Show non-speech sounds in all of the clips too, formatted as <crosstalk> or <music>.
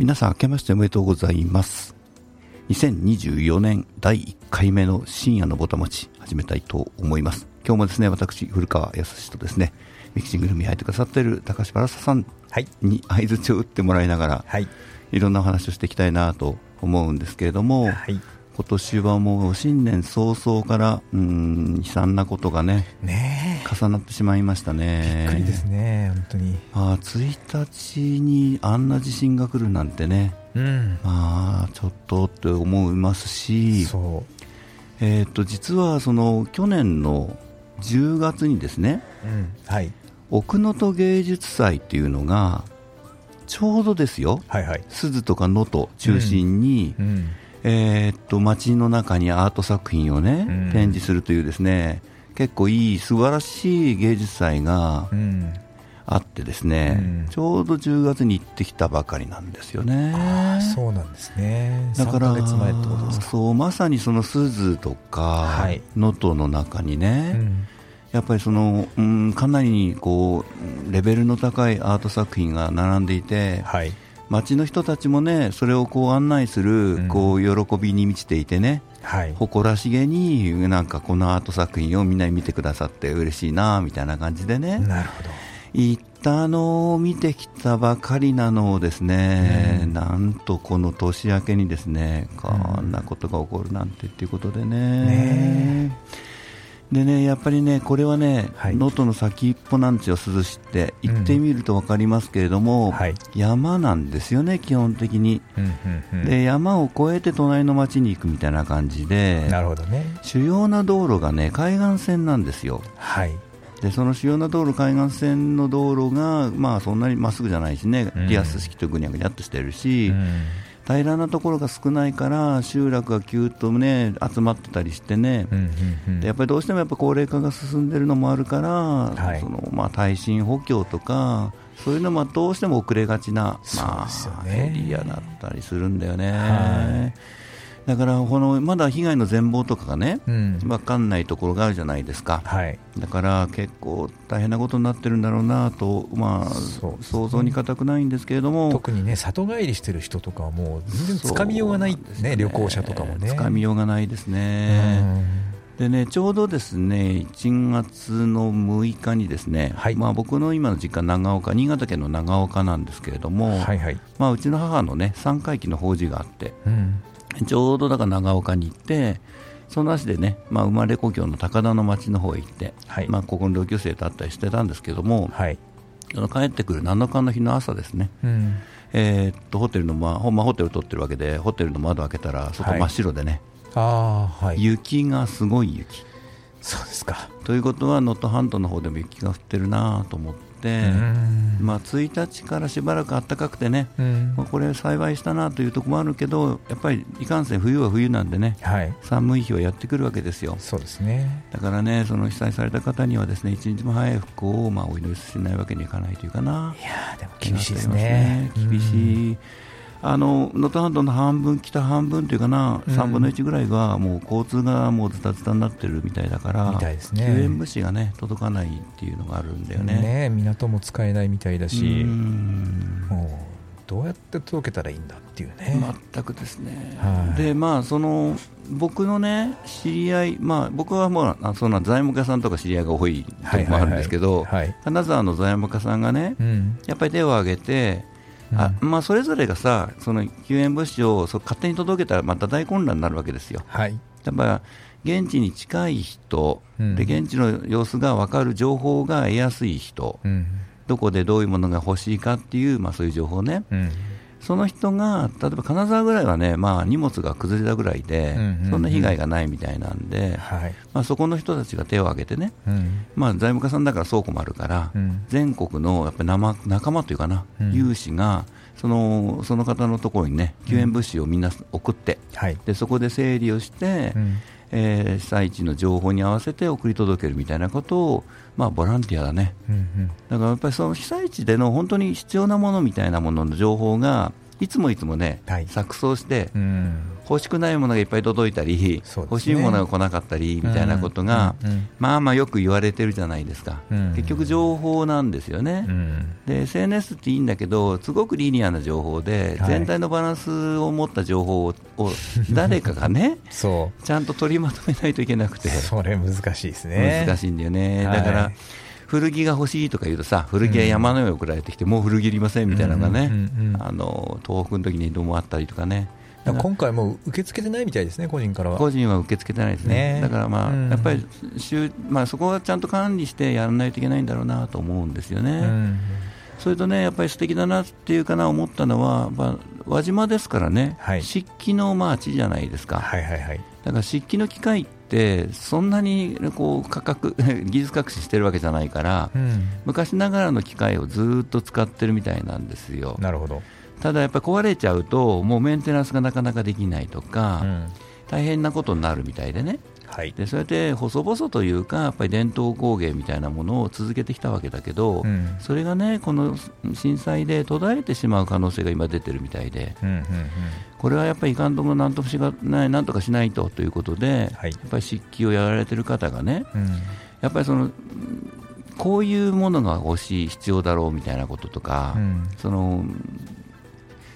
皆さん明けましておめでとうございます。2024年第1回目の深夜のぼたもち始めたいと思います。今日もですね私古川康とですねミキシングルームに入ってくださっている高橋原さんに相づちを打ってもらいながら、はい、いろんなお話をしていきたいなと思うんですけれども、はい、今年はもう新年早々からうん悲惨なことがねね重なってしまいましたね。びっくりですね本当に。あ1日にあんな地震が来るなんてね、うん、まあちょっとって思いますし。えーと、と実はその去年の10月にですね、うんはい、奥能登芸術祭っていうのがちょうどですよ、はいはい、鈴とか能登中心に、うんうんえー、っと街の中にアート作品をね、うん、展示するというですね結構いい素晴らしい芸術祭があってですね、うん、ちょうど10月に行ってきたばかりなんですよね。そうなんですね。だからそうまさにその鈴とか能登、の中にね、うん、やっぱりその、うん、かなりこうレベルの高いアート作品が並んでいて。はい町の人たちもねそれをこう案内するこう喜びに満ちていてね、はい、誇らしげになんかこのアート作品をみんなに見てくださって嬉しいなみたいな感じでね。なるほど。行ったのを見てきたばかりなのをですね、うん、なんとこの年明けにですねこんなことが起こるなんてっていうことでね。ねでねやっぱりねこれはね能登、はい、の先っぽなんですよ、珠洲市って。行ってみると分かりますけれども、うんはい、山なんですよね、基本的に、うんうんうん、で山を越えて隣の町に行くみたいな感じでなるほど、ね、主要な道路がね海岸線なんですよ。はい。でその主要な道路、海岸線の道路が、まあ、そんなにまっすぐじゃないしね、リアス式とぐにゃぐにゃっとしてるし、うん平らなところが少ないから集落がぎゅっと、ね、集まってたりしてね、うんうんうん、でやっぱりどうしてもやっぱ高齢化が進んでるのもあるから、はい、そのまあ、耐震補強とかそういうのもどうしても遅れがちな、まあ、エリアだったりするんだよね。はいだからこのまだ被害の全貌とかがね、うん、分かんないところがあるじゃないですか、はい、だから結構大変なことになってるんだろうなと、まあ、ね、想像に難くないんですけれども。特にね里帰りしてる人とかはもう全然つかみようがないね、ね。旅行者とかもね。つかみようがないですね。でね、ちょうどですね1月の6日にですね、はい、まあ、僕の今の実家、長岡、新潟県の長岡なんですけれども、はいはい、まあ、うちの母のね三回忌の法事があって、うん、ちょうどだから長岡に行って、その足でね、まあ、生まれ故郷の高田の町の方へ行って、はい、まあ、ここの同級生と会ったりしてたんですけども、はい、その帰ってくる7日の日の朝ですね、うん、えー、っとホテルの、まあ、まあ、ホテルを取ってるわけで、ホテルの窓開けたら、外真っ白でね、はい、あはい、雪がすごい雪。そうですか。ということは能登半島の方でも雪が降ってるなと思って、まあ、1日からしばらく暖かくてね、まあ、これ幸いしたなというところもあるけどやっぱりいかんせん冬は冬なんでね、はい、寒い日はやってくるわけですよ。そうですね。だからねその被災された方にはですね一日も早い復興をまあお祈りしないわけにはいかないというかな。いやでも厳しいですね。厳しい、あの能登半島の半分、北半分というかな、うん、3分の1ぐらいがもう交通がもうずたずたになってるみたいだから、ね、救援物資が、ね、届かないっていうのがあるんだよね。ね港も使えないみたいだし、もうどうやって届けたらいいんだっていうね。全くですね、はい、でまあその僕のね知り合い、まあ、僕はもうそんな材木屋さんとか知り合いが多いとこもあるんですけど、金沢の材木屋さんがね、うん、やっぱり手を挙げて、あまあ、それぞれがさその救援物資を勝手に届けたらまた大混乱になるわけですよ。はい、やっぱ現地に近い人、うん、で現地の様子が分かる情報が得やすい人、うん、どこでどういうものが欲しいかっていう、まあ、そういう情報ね、うん、その人が例えば金沢ぐらいはね、まあ、荷物が崩れたぐらいで、そんな被害がないみたいなんで、はい、まあ、そこの人たちが手を挙げてね、まあ、財務課さんだから倉庫もあるから、全国のやっぱり仲間というかな、有志がそのその方のところにね救援物資をみんな送って、はい、でそこで整理をして、えー、被災地の情報に合わせて送り届けるみたいなことを、まあ、ボランティアだね、うんうん、だからやっぱりその被災地での本当に必要なものみたいなものの情報がいつもいつもね、はい、錯綜して、欲しくないものがいっぱい届いたり、ね、欲しいものが来なかったりみたいなことが、まあまあよく言われてるじゃないですか、結局、情報なんですよね、で、SNS っていいんだけど、すごくリニアな情報で、全体のバランスを持った情報を <laughs> 誰かがね、ちゃんと取りまとめないといけなくて、それ難しいですね。難しいんだよね。だから、はい古着が欲しいとか言うとさ、古着は山の上送られてきて、もう古着いりませんみたいなのがね、あの東北の時にどうもあったりとかね。今回も受け付けてないみたいですね、個人からは。個人は受け付けてないですね、ね。だからまあ、うん、やっぱりまあ、そこはちゃんと管理してやらないといけないんだろうなと思うんですよね。うん、それとね、やっぱり素敵だなっていうかな、思ったのは、まあ、輪島ですからね、はい、漆器のまあ地じゃないですか、はいはいはい、だから漆器の機械って、そんなにこう価格 <laughs> 技術革新してるわけじゃないから、うん、昔ながらの機械をずっと使ってるみたいなんですよ。なるほど。ただやっぱり壊れちゃうと、もうメンテナンスがなかなかできないとか、うん、大変なことになるみたいでね、はい、でそれで細々というか、やっぱり伝統工芸みたいなものを続けてきたわけだけど、うん、それがね、この震災で途絶えてしまう可能性が今出てるみたいで、うんうんうん、これはやっぱりいかんともなんともしがないなんとかしないとということで、はい、やっぱり漆器をやられてる方がね、うん、やっぱりそのこういうものが欲しい、必要だろうみたいなこととか、うん、その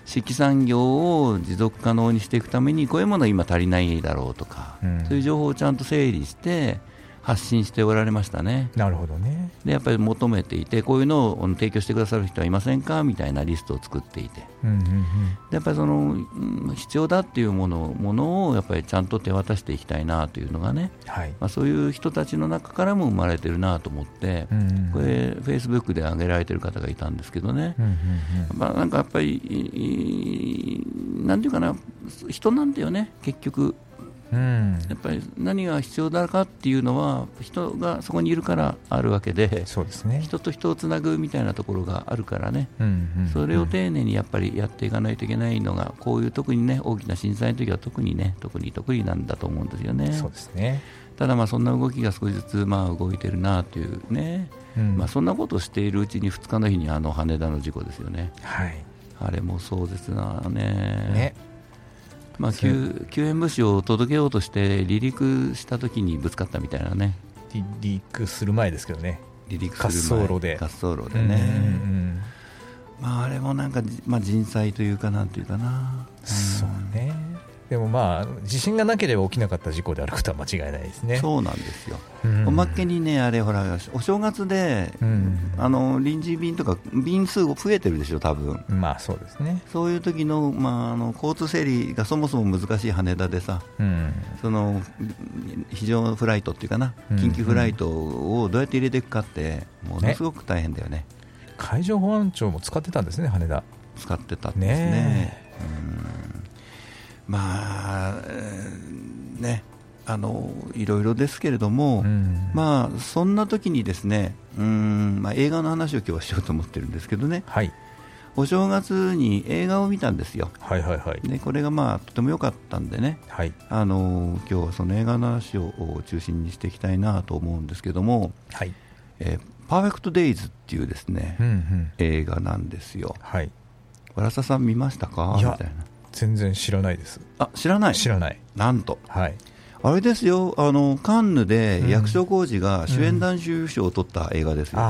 漆器産業を持続可能にしていくためにこういうものが今足りないだろうとか、うん、そういう情報をちゃんと整理して発信しておられましたね。なるほどね。でやっぱり求めていてこういうのを提供してくださる人はいませんかみたいなリストを作っていて、うんうんうん、でやっぱりその、必要だっていうものものをやっぱりちゃんと手渡していきたいなというのがね、はい。まあ、そういう人たちの中からも生まれてるなと思って、うんうん、これフェイスブックで上げられてる方がいたんですけどね、うんうんうん、まあ、なんかやっぱりなんていうかな人なんだよね結局うん、やっぱり何が必要だかっていうのは人がそこにいるからあるわけでそうですね。人と人をつなぐみたいなところがあるからね、うんうんうん、それを丁寧にやっぱりやっていかないといけないのがこういう特にね大きな震災の時は特にね特に得意なんだと思うんですよね。そうですね。ただまあそんな動きが少しずつまあ動いてるなというね、うん、まあそんなことをしているうちに2日の日にあの羽田の事故ですよね。はい、あれも壮絶なね。ねまあ、救救援物資を届けようとして離陸したときにぶつかったみたいなね。離陸する前ですけどね。離陸する前。滑走路で。滑走路でね、うんうん、まあ、あれもなんか、まあ、人災というかなんというかな、うん、そうねでもまあ地震がなければ起きなかった事故であることは間違いないですね。そうなんですよ、うん、おまけにね、あれほら、お正月で、うん、あの臨時便とか便数増えてるでしょ、多分。まあそうですね。そういう時のまああの交通整理がそもそも難しい羽田でさ、うん、その非常フライトっていうかな、緊急フライトをどうやって入れていくかって、ものすごく大変だよね、ね、海上保安庁も使ってたんですね、羽田。使ってたんですね。ねまあ、ね、あのいろいろですけれども、うん、まあ、そんな時にですねうん、まあ、映画の話を今日はしようと思ってるんですけどね、はい、お正月に映画を見たんですよ、はいはいはい、でこれがまあとても良かったんでね、はい、あの今日はその映画の話を中心にしていきたいなと思うんですけども、はい。えー、パーフェクト・デイズっていうですね、うんうん、映画なんですよ。はい、わらささん見ましたか？みたいな全然知らないです。あ知らない？知らない。なんと。はい。あれですよ。あのカンヌで役所広司が主演男優賞を取った映画ですよ、うん、あ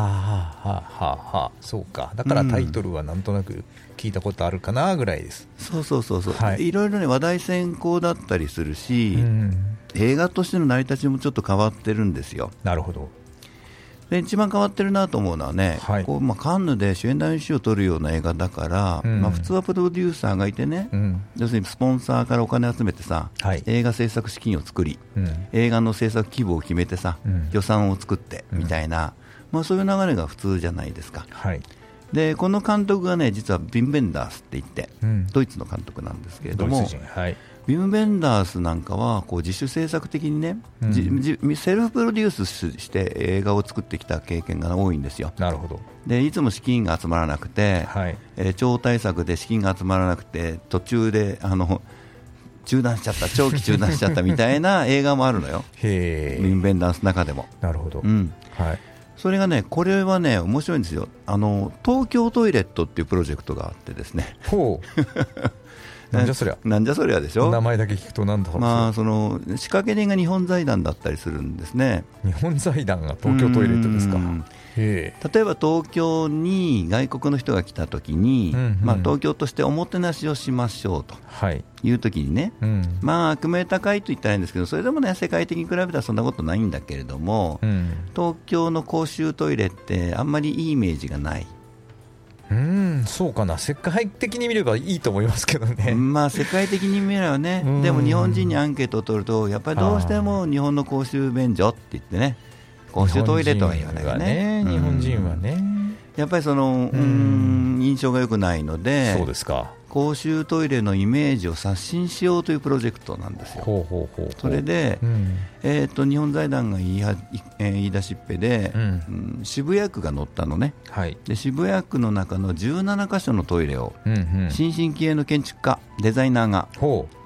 あはあはあはあそうか。だからタイトルはなんとなく聞いたことあるかなぐらいです、うん、そうそうそうそう、はい、いろいろね話題先行だったりするし、うん、映画としての成り立ちもちょっと変わってるんですよ。なるほどで一番変わってるなと思うのはね、はい、こうまあ、カンヌで主演男優賞を取るような映画だから、うん、まあ、普通はプロデューサーがいてね、うん、要するにスポンサーからお金集めてさ、はい、映画制作資金を作り、うん、映画の制作規模を決めてさ、予算を作ってみたいな、まあ、そういう流れが普通じゃないですか。はい。でこの監督がね実はビン・ベンダースって言って、ドイツの監督なんですけれども、はい、ビム・ベンダースなんかはこう自主制作的にね、うん、セルフプロデュースして映画を作ってきた経験が多いんですよ。なるほど。でいつも資金が集まらなくて、はい、えー、超大作で資金が集まらなくて途中であの中断しちゃった長期中断しちゃったみたいな <laughs> 映画もあるのよ。ビム・ベンダースの中でも。なるほど、うん。はい。それがね、これはね、面白いんですよ、あの東京トイレットっていうプロジェクトがあってですね。ほう <laughs> なんじゃそりゃ。なんじゃそりゃでしょ？名前だけ聞くとなんだまあその仕掛け人が日本財団だったりするんですね。日本財団が東京トイレットですか？例えば東京に外国の人が来たときに、うんうん、まあ、東京としておもてなしをしましょうというときにね、はいうん、まあ、悪名高いと言ったらいいんですけど、それでもね、世界的に比べたらそんなことないんだけれども、うん、東京の公衆トイレってあんまりいいイメージがない。うんそうかな、世界的に見ればいいと思いますけどね、まあ、世界的に見ればね、でも日本人にアンケートを取ると、やっぱりどうしても日本の公衆便所って言ってね、公衆トイレとは言わないよね、日本人はね、やっぱりその、うん、印象が良くないので、そうですか公衆トイレのイメージを刷新しようというプロジェクトなんですよ。ほうほうほうそれで、うん、えーと、日本財団が言いは、えー、言い出しっぺで、うん、渋谷区が乗ったのね、はい、で渋谷区の中の17箇所のトイレを、うんうん、新進気鋭の建築家、デザイナーが、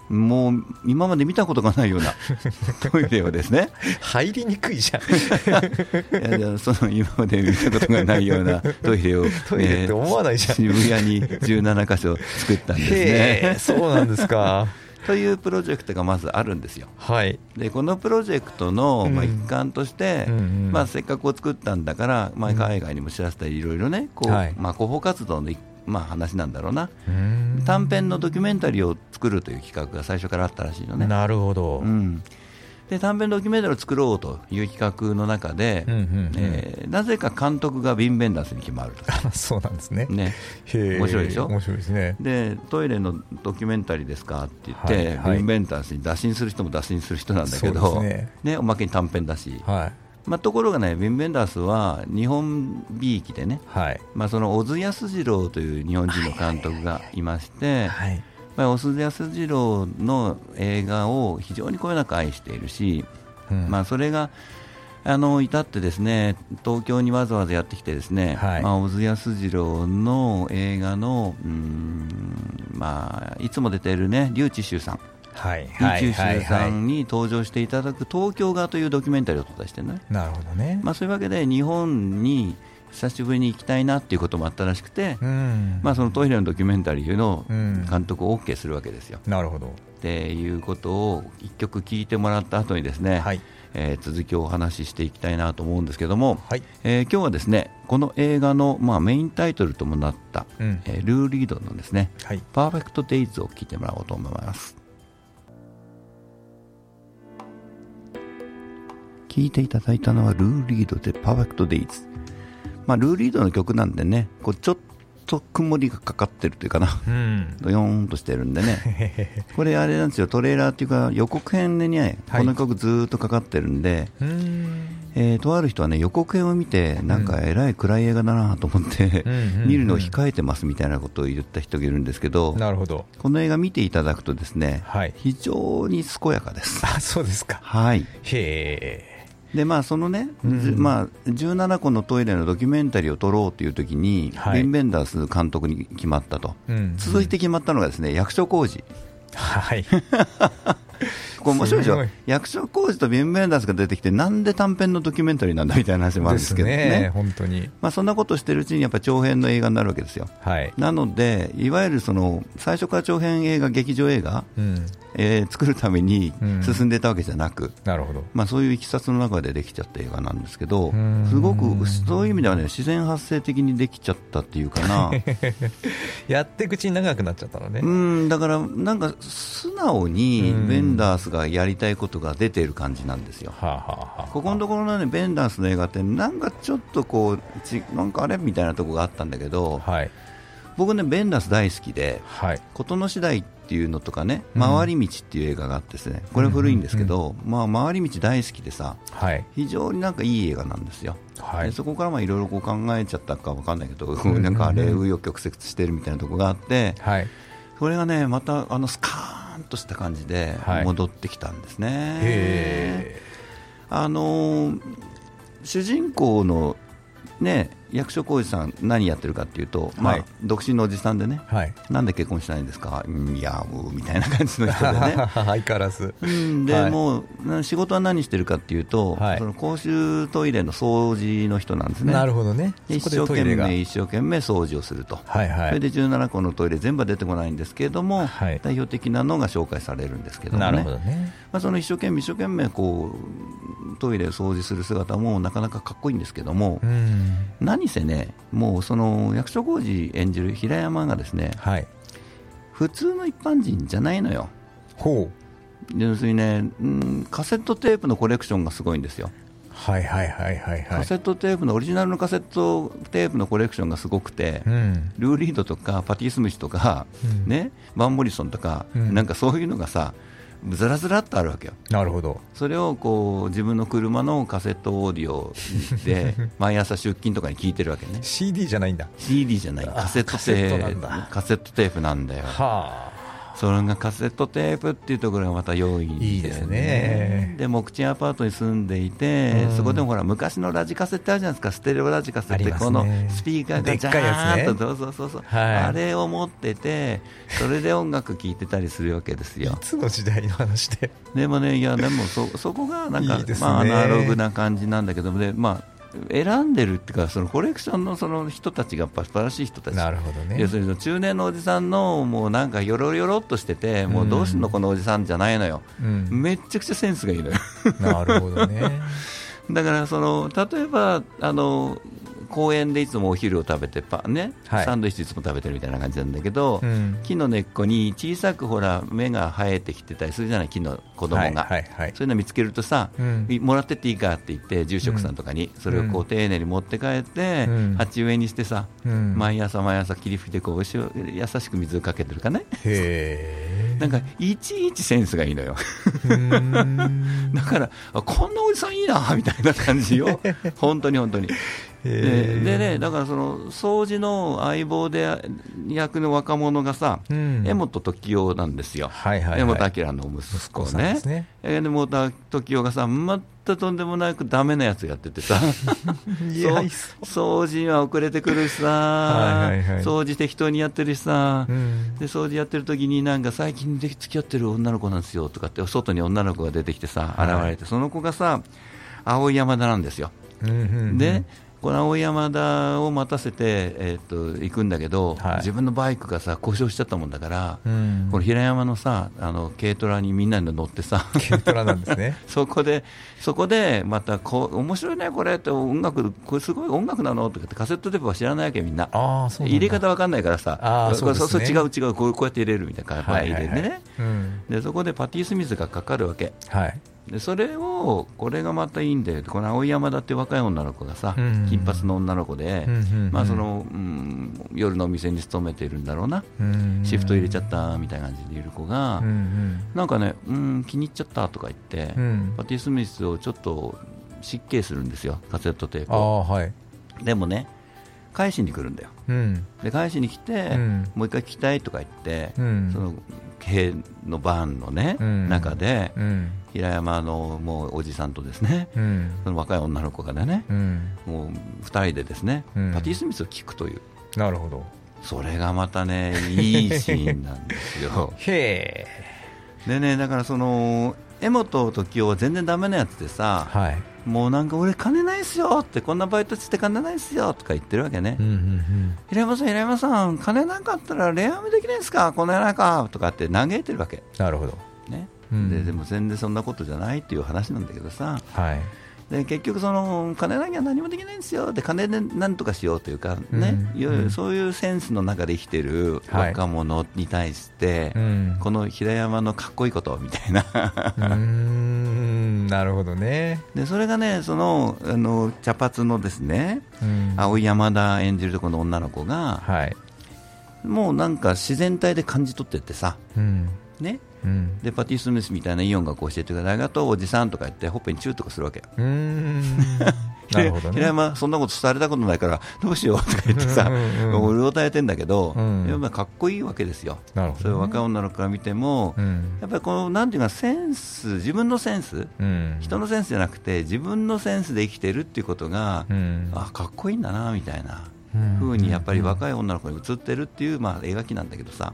もう今まで見たことがないような <laughs> トイレをですね。入りにくいじゃん。<laughs> いやその今まで見たことがないようなトイレをトイレって思わないじゃん、えー、渋谷に17箇所作ったんですね。そうなんですか。<laughs> というプロジェクトがまずあるんですよ、はい、でこのプロジェクトの、まあ、一環として、うん、まあ、せっかく作ったんだから、まあ、海外にも知らせたり、いろいろね、こう、はい、まあ、広報活動の一まあ、話なんだろうな。短編のドキュメンタリーを作るという企画が最初からあったらしいのね。なるほど、うん、で短編ドキュメンタリーを作ろうという企画の中で、えなぜか監督がビン・ベンダースに決まると。<laughs> そうなんですね。ね。面白いでしょ？面白いですね。でトイレのドキュメンタリーですか？って言って、はいはい、ビン・ベンダースに打診する人も打診する人なんだけど、ね、ね、おまけに短編だし、はいまあ、ところがね、ビン・ベンダースは日本びいきでね、はい。まあ、その小津安二郎という日本人の監督がいまして、はい、まあ、小津安二郎の映画を非常にこよなく愛しているし、うん、まあ、それがあの至ってですね東京にわざわざやってきてですね、はい。まあ、小津安二郎の映画のうん、まあ、いつも出ているね笠智秀さんはい、九州さんに登場していただく東京側というドキュメンタリーを撮ったしてね。なるほどね。まあそういうわけで日本に久しぶりに行きたいなっていうこともあったらしくて、うん、まあそのトイレのドキュメンタリーの監督を OK するわけですよ。なるほど。っていうことを一曲聞いてもらった後にですね、はい、えー、続きをお話ししていきたいなと思うんですけども、はいえー、今日はですねこの映画の、まあ、メインタイトルともなった、うん、えー、ルー・リードのですね、はい、パーフェクト・デイズを聞いてもらおうと思います。聴いていただいたのはルー・リードでパーフェクト・デイズ。まあ、ルー・リードの曲なんでね、こうちょっと曇りがかかってるというかな、うん、ドヨーンとしてるんでね、<laughs> これあれなんですよ、トレーラーっていうか予告編でね、この曲ずっとかかってるんで、えー、とある人はね予告編を見て、なんかえらい暗い映画だなと思って、見るのを控えてますみたいなことを言った人がいるんですけど、なるほど。この映画見ていただくと、ですね、はい、非常に健やかです。あそうですか。はい。へーでまあそのね、うん、まあ、17個のトイレのドキュメンタリーを撮ろうというときに、はい、ビン・ベンダース監督に決まったと、うん、続いて決まったのがですね役所広司。はい。<laughs> これ面白いでしょ、役所広司とビン・ベンダースが出てきて、なんで短編のドキュメンタリーなんだみたいな話もあるんですけどね、ね本当に。まあ、そんなことしてるうちに、やっぱ長編の映画になるわけですよ。はい、なので、いわゆるその最初から長編映画、劇場映画、うん、えー、作るために進んでたわけじゃなく、うん、なるほど。まあ、そういういきさつの中でできちゃった映画なんですけど、すごくそういう意味ではね、自然発生的にできちゃったっていうかな、<laughs> やって口に長くなっちゃったのね。うん。だからなんか素直にベンダースがやりたいことが出ている感じなんですよ。ここのところの、ね、ベンダースの映画ってなんかちょっとこうちなんかあれ？みたいなところがあったんだけど、はい、僕ねベンダース大好きで、はい、事の次第っていうのとかね、回り道っていう映画があってですね、これ古いんですけど、まあ回り道大好きでさ、はい、非常になんかいい映画なんですよ。はい、そこからいろいろ考えちゃったかわかんないけど、なんかあれ紆余曲折してるみたいなところがあって、はい、それがねまたあのスカーンとした感じで戻ってきたんですね。はい、あの主人公のね役所広司さん、何やってるかっていうと、まあ、独身のおじさんでね、はい、なんで結婚しないんですか、いや、みたいな感じの人でね、<laughs> 相変わらず、うん、で、はい、もう仕事は何してるかっていうと、はい、その公衆トイレの掃除の人なんですね、なるほどね。一生懸命、一生懸命掃除をすると、はいはい、それで17個のトイレ、全部は出てこないんですけれども、はい、代表的なのが紹介されるんですけどね、なるほどね。まあ、その一生懸命、一生懸命こうトイレを掃除する姿もなかなかかっこいいんですけども、何せね、もうその役所広司演じる平山がですね、はい、普通の一般人じゃないのよ。ほう。要するにね、うん、カセットテープのコレクションがすごいんですよ。はいはいはいはい、はい、カセットテープのオリジナルのカセットテープのコレクションがすごくて、うん、ルー・リードとかパティ・スムシとか、うん、ね、バン・モリソンとか、うん、なんかそういうのがさずらずらっとあるわけよ。なるほど。それをこう自分の車のカセットオーディオで <laughs> 毎朝出勤とかに聞いてるわけね。CD じゃないんだ。CD じゃない。カセットテープカセットテープなんだよ。はあそれがカセットテープっていうところがまた良いんですね。いいですね。で木賃アパートに住んでいて、うん、そこでもほら昔のラジカセってあるじゃないですか、ステレオラジカセって、このスピーカーがジャーンと、そうそうそうそう、はい、あれを持ってて、それで音楽聴いてたりするわけですよ。いつの時代の話で。でもね、いや、でもそそこがなんか、まあ、アナログな感じなんだけども、ね、まあ選んでるっていうか、そのコレクションのその人たちがやっぱ素晴らしい人たち、なるほどね、要するに中年のおじさんの、もうなんかよろよろっとしてて、もうどうすんの、このおじさんじゃないのよ、うん、めっちゃくちゃセンスがいいのよ。<laughs> なるほどね。だからその例えばあの公園でいつもお昼を食べてパ、ね？はい、サンドイッチいつも食べてるみたいな感じなんだけど、うん、木の根っこに小さくほら芽が生えてきてたりするじゃない木の子供が、はいはいはい、そういうの見つけるとさ、うん、もらってっていいかって言って住職さんとかにそれをこう丁寧に持って帰って、うん、鉢植えにしてさ、毎朝毎朝霧吹きでこう優しく水をかけてるかね？<laughs> なんかいちいちセンスがいいのよ。<laughs> だからこんなおじさんいいなみたいな感じよ。<laughs> 本当に本当にででね、だからその掃除の相棒で役の若者がさ、うん、江本時生なんですよ、はいはいはい、江本明の息子ね、子ね。江本時生がさ、またとんでもなくダメなやつやっててさ、<laughs> 掃除は遅れてくるしさ、はいはいはい、掃除適当にやってるしさ、うん、で掃除やってる時に、なんか最近付き合ってる女の子なんですよとかって、外に女の子が出てきてさ、現れて、はい、その子がさ、青山田なんですよ。うんうんうん、でこの青山田を待たせて、えー、っと行くんだけど、はい、自分のバイクがさ故障しちゃったもんだから、うん、この平山のさあの軽トラにみんなで乗ってさ軽トラなんですね。<laughs> そこでそこでまたこう面白いねこれって音楽これすごい音楽なのとかってカセットテープは知らないわけみんな。あそう入れ方わかんないからさあそう、ね、そう違う違うこうこうやって入れるみたいな感じでね、はい。はいはいうん、でそこでパティ・スミスがかかるわけ、はい、でそれをこれがまたいいんだよこの青山田って若い女の子がさ、うん、金髪の女の子で、うん、まあそのうん、夜のお店に勤めているんだろうな、うん、シフト入れちゃったみたいな感じでいる子が、なんかね、うん、気に入っちゃったとか言って、パティ・スミスをちょっと失敬するんですよ、カセットテープを。はい、でもね返しに来るんだよ、で返しに来て、もう一回聞きたいとか言って、その系のバーンのね、中で、平山のもうおじさんとですね、その若い女の子がね、もう2人でですね、パティ・スミスを聞くという。なるほど。それがまたね、いいシーンなんですよ。<laughs> へでね、だからその、江本時生は全然だめなやつでさ、はい、もうなんか俺、金ないっすよって、こんなバイトして金ないっすよとか言ってるわけね、うんうんうん、平山さん、平山さん、金なかったら恋愛もできないですか、この世の中とかって嘆いてるわけ。なるほど。ね、うん、ででも全然そんなことじゃないっていう話なんだけどさ、はい、で結局その、金なきゃ何もできないんですよ。で金でなんとかしようというかね、うん、そういうセンスの中で生きてる若者に対して、はい、この平山のかっこいいことみたいな。<laughs> なるほどね。でそれがねそのあの茶髪のですね、うん、青山田演じるところの女の子が、はい、もうなんか自然体で感じ取ってってさ、うん、ねうん、でパティ・スミスみたいないい音楽を教えてくださいありがとうおじさんとか言ってほっぺにチューとかするわけね、平山、そんなことされたことないから、どうしようとか言ってさ、うるおたえてんだけど、うん、やっぱかっこいいわけですよ、ね、そういう若い女の子から見ても、うん、やっぱりこのなんていうか、センス、自分のセンス、うん、人のセンスじゃなくて、自分のセンスで生きてるっていうことが、あかっこいいんだなみたいな。ふうにやっぱり若い女の子に映ってるっていう、まあ、描きなんだけどさ、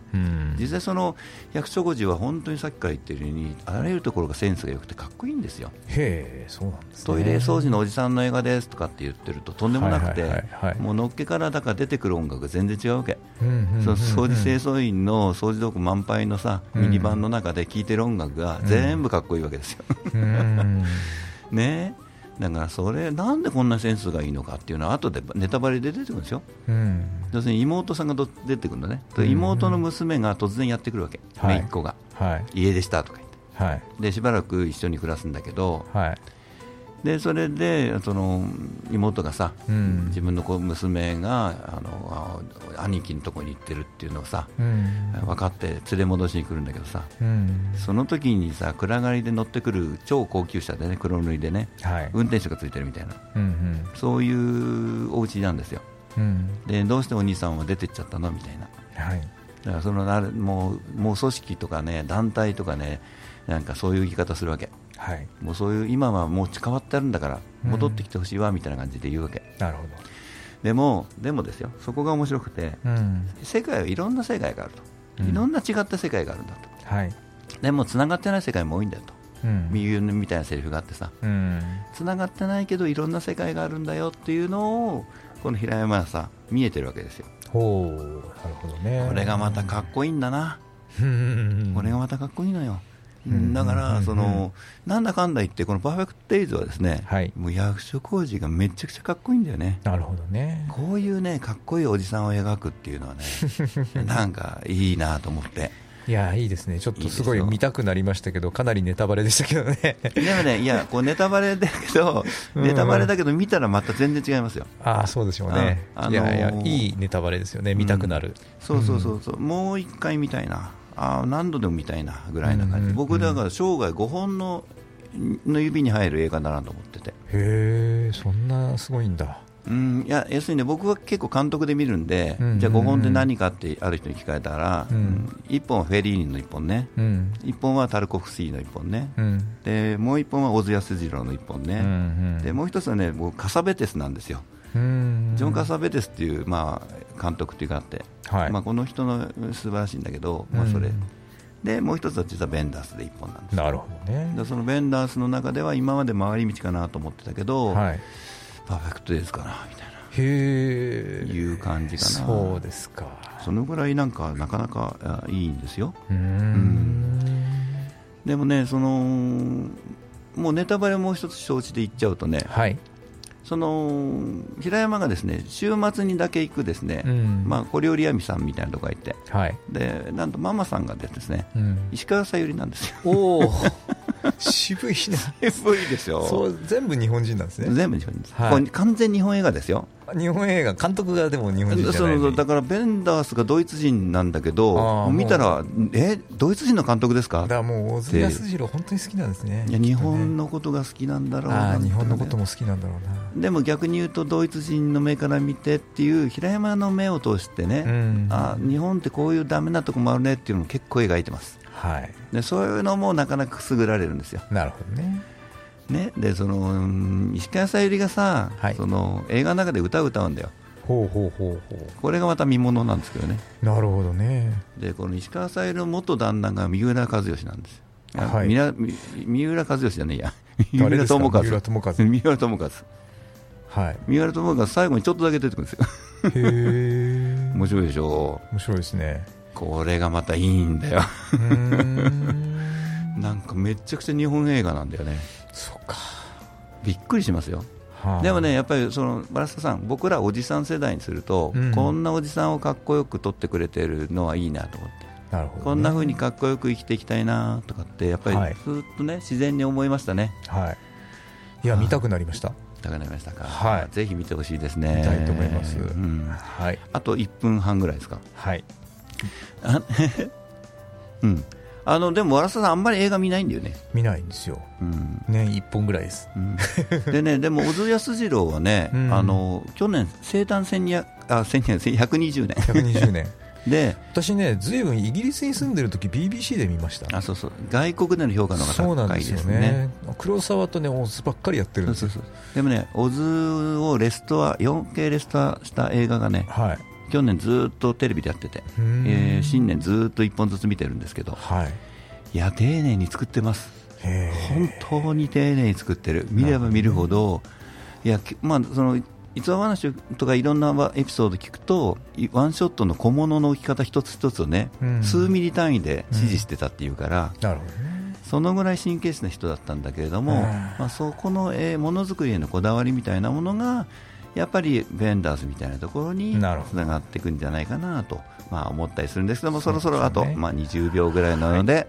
実際、その百丁孤児は本当にさっきから言ってるようにあらゆるところがセンスが良くてかっこいいんですよ。へそうなんです、ね、トイレ掃除のおじさんの映画ですとかって言ってるととんでもなくて、もうのっけからだから出てくる音楽が全然違うわけ、掃除清掃員の掃除道具満杯のさミニバンの中で聴いてる音楽が全部かっこいいわけですよ。<laughs> ねだからそれなんでこんなセンスがいいのかっていうのは後でネタバレで出てくるんですよ、うん、要するに妹さんが出てくるのね、うん、妹の娘が突然やってくるわけ、姪っ子が、はい、家出したとか言って、はい、でしばらく一緒に暮らすんだけど、はい、でそれでその妹がさ、うん、自分の子娘があの兄貴のところに行ってるっていうのをさ、うん、分かって連れ戻しに来るんだけどさ、うん、その時にさ暗がりで乗ってくる超高級車でね黒塗りでね、はい、運転手がついてるみたいな、うんうん、そういうお家なんですよ、でどうしてお兄さんは出てっちゃったのみたいな、はい、だからそのもうもう組織とかね団体とかねなんかそういう言い方するわけ。はい、もうそういう今はもう変わってあるんだから戻ってきてほしいわみたいな感じで言うわけ、なるほど。でもでもですよ。そこが面白くて、うん、世界はいろんな世界があると、いろんな違った世界があるんだと、はい、でもつながってない世界も多いんだよと、うん、右みたいなセリフがあってさ。つな、がってないけどいろんな世界があるんだよっていうのをこの平山はさ見えてるわけですよ。ほうなるほどね。これがまたかっこいいんだな。これがまたかっこいいのよだから、そのなんだかんだ言って、このパーフェクト・デイズはですね、はい、もう役所広司がめちゃくちゃかっこいいんだよね。なるほどね。こういうね、かっこいいおじさんを描くっていうのはね、<laughs> なんかいいなと思って。いやいいですね、ちょっとすごい見たくなりましたけど、かなりネタバレでしたけどね。でもね、いや、こうネタバレだけど、ネタバレだけど、見たらまた全然違いますよ。ああ、そうでしょうね。あのー、いやいや、いいネタバレですよね、見たくなる。うん、そうそうそうそう、もう一回見たいな。あ何度でも見たいなぐらいな感じ、僕、だから生涯5本のの指に入る映画だなと思ってて。へえ、そんなすごいんだ。うん、いや要するに、ね、僕は結構監督で見るんで、うんうんうん、じゃあ5本って何かってある人に聞かれたら、うん、1本はフェリーニの1本ね、うん、1本はタルコフスキーの1本ね、うん、でもう1本は小津安二郎の1本ね、うんうん、でもう1つはね僕カサベテスなんですよ。ジョン・カサベテスっていう、まあ、監督っていうかあって、はい、まあ、この人の素晴らしいんだけど、まあ、それ、でもう一つは実はベンダースで1本なんですなるほどね。でそのベンダースの中では今まで回り道かなと思ってたけど、はい、パーフェクトですかなみたいな。へいう感じかな。そうですか。そのぐらいなんかなかなかいいんですよ。うん。でもねそのもうネタバレもう一つ承知で言っちゃうとね、はい、その平山がですね週末にだけ行くですね、うん、まあ、小料理屋さんみたいなとこがいて、はい、でなんとママさんがですね、うん、石川さゆりなんですよ。お <laughs> 渋いな。渋いですよそう全部日本人なんですね。全部日本人。です、はい、完全日本映画ですよ。日本映画監督がでも日本人じゃない。そうだからベンダースがドイツ人なんだけど見たらえ？ドイツ人の監督ですか？だからもう小津安二郎本当に好きなんですね。いや日本のことが好きなんだろうな、ね、日本のことも好きなんだろうな。でも逆に言うとドイツ人の目から見てっていう平山の目を通してね、うん、あ日本ってこういうダメなとこもあるねっていうのも結構描いてますはい、でそういうのもなかなかくすぐられるんですよ。なるほどねねでその石川さゆりがさ、はい、その映画の中で歌を歌うんだよ。ほうほうほうほうこれがまた見ものなんですけどね。なるほどね。でこの石川さゆりの元旦那が三浦和義なんです。はい、三浦和義じゃねえや。三浦友和。三浦友和。三浦友和。はい。三浦友和最後にちょっとだけ出てくるんですよ。へえ。<laughs> 面白いでしょ？面白いですね。これがまたいいんだよ。なんかめちゃくちゃ日本映画なんだよね。そうか。びっくりしますよ。でもね、やっぱりそのバラスタさん、僕らおじさん世代にすると、うん、こんなおじさんをかっこよく撮ってくれてるのはいいなと思って、なるほど、ね、こんなふうにかっこよく生きていきたいなとかって、やっぱりずっとね、自然に思いましたね。はい、いや、見たくなりました。見たくなりましたか、はい、ぜひ見てほしいですね。見たいと思います、うん。はい、あと1分半ぐらいですか。はいうん、あのでも、わらささん、あんまり映画見ないんだよね。見ないんですよ、うん、年1本ぐらいです。うん、でね、でも、小津安二郎はね、うん、あの去年、生誕1200あ120年。120年。<laughs> で私ね、ずいぶんイギリスに住んでる時 BBC で見ました。あそうそう。外国での評価の方が高いですね。ですね。黒沢とねオズばっかりやってるんですよ。でもね、オズをレストア 4K レストアした映画がね、はい、去年ずっとテレビでやってて、えー、新年ずっと1本ずつ見てるんですけど、はい、いや丁寧に作ってます。本当に丁寧に作ってる。見れば見るほど、いやまあ、その逸話話とかいろんなエピソード聞くとワンショットの小物の置き方一つ一つをね、うん、数ミリ単位で指示してたっていうから、うん、なるほどね、そのぐらい神経質な人だったんだけれども、まあ、そこの、えー、ものづくりへのこだわりみたいなものがやっぱりベンダーズみたいなところにつながっていくんじゃないかなと、まあ、思ったりするんですけども、そろそろあと、まあ、20秒ぐらいなので。はい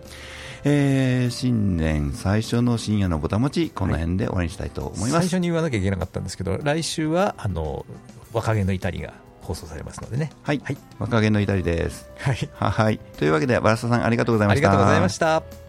えー、新年最初の深夜のぼたもち、この辺で終わりにしたいと思います、最初に言わなきゃいけなかったんですけど、来週はあの若気の至りが放送されますのでね。はい、はい、若気の至りです。はい、はい、というわけで、バラスタさんありがとうございました。ありがとうございました。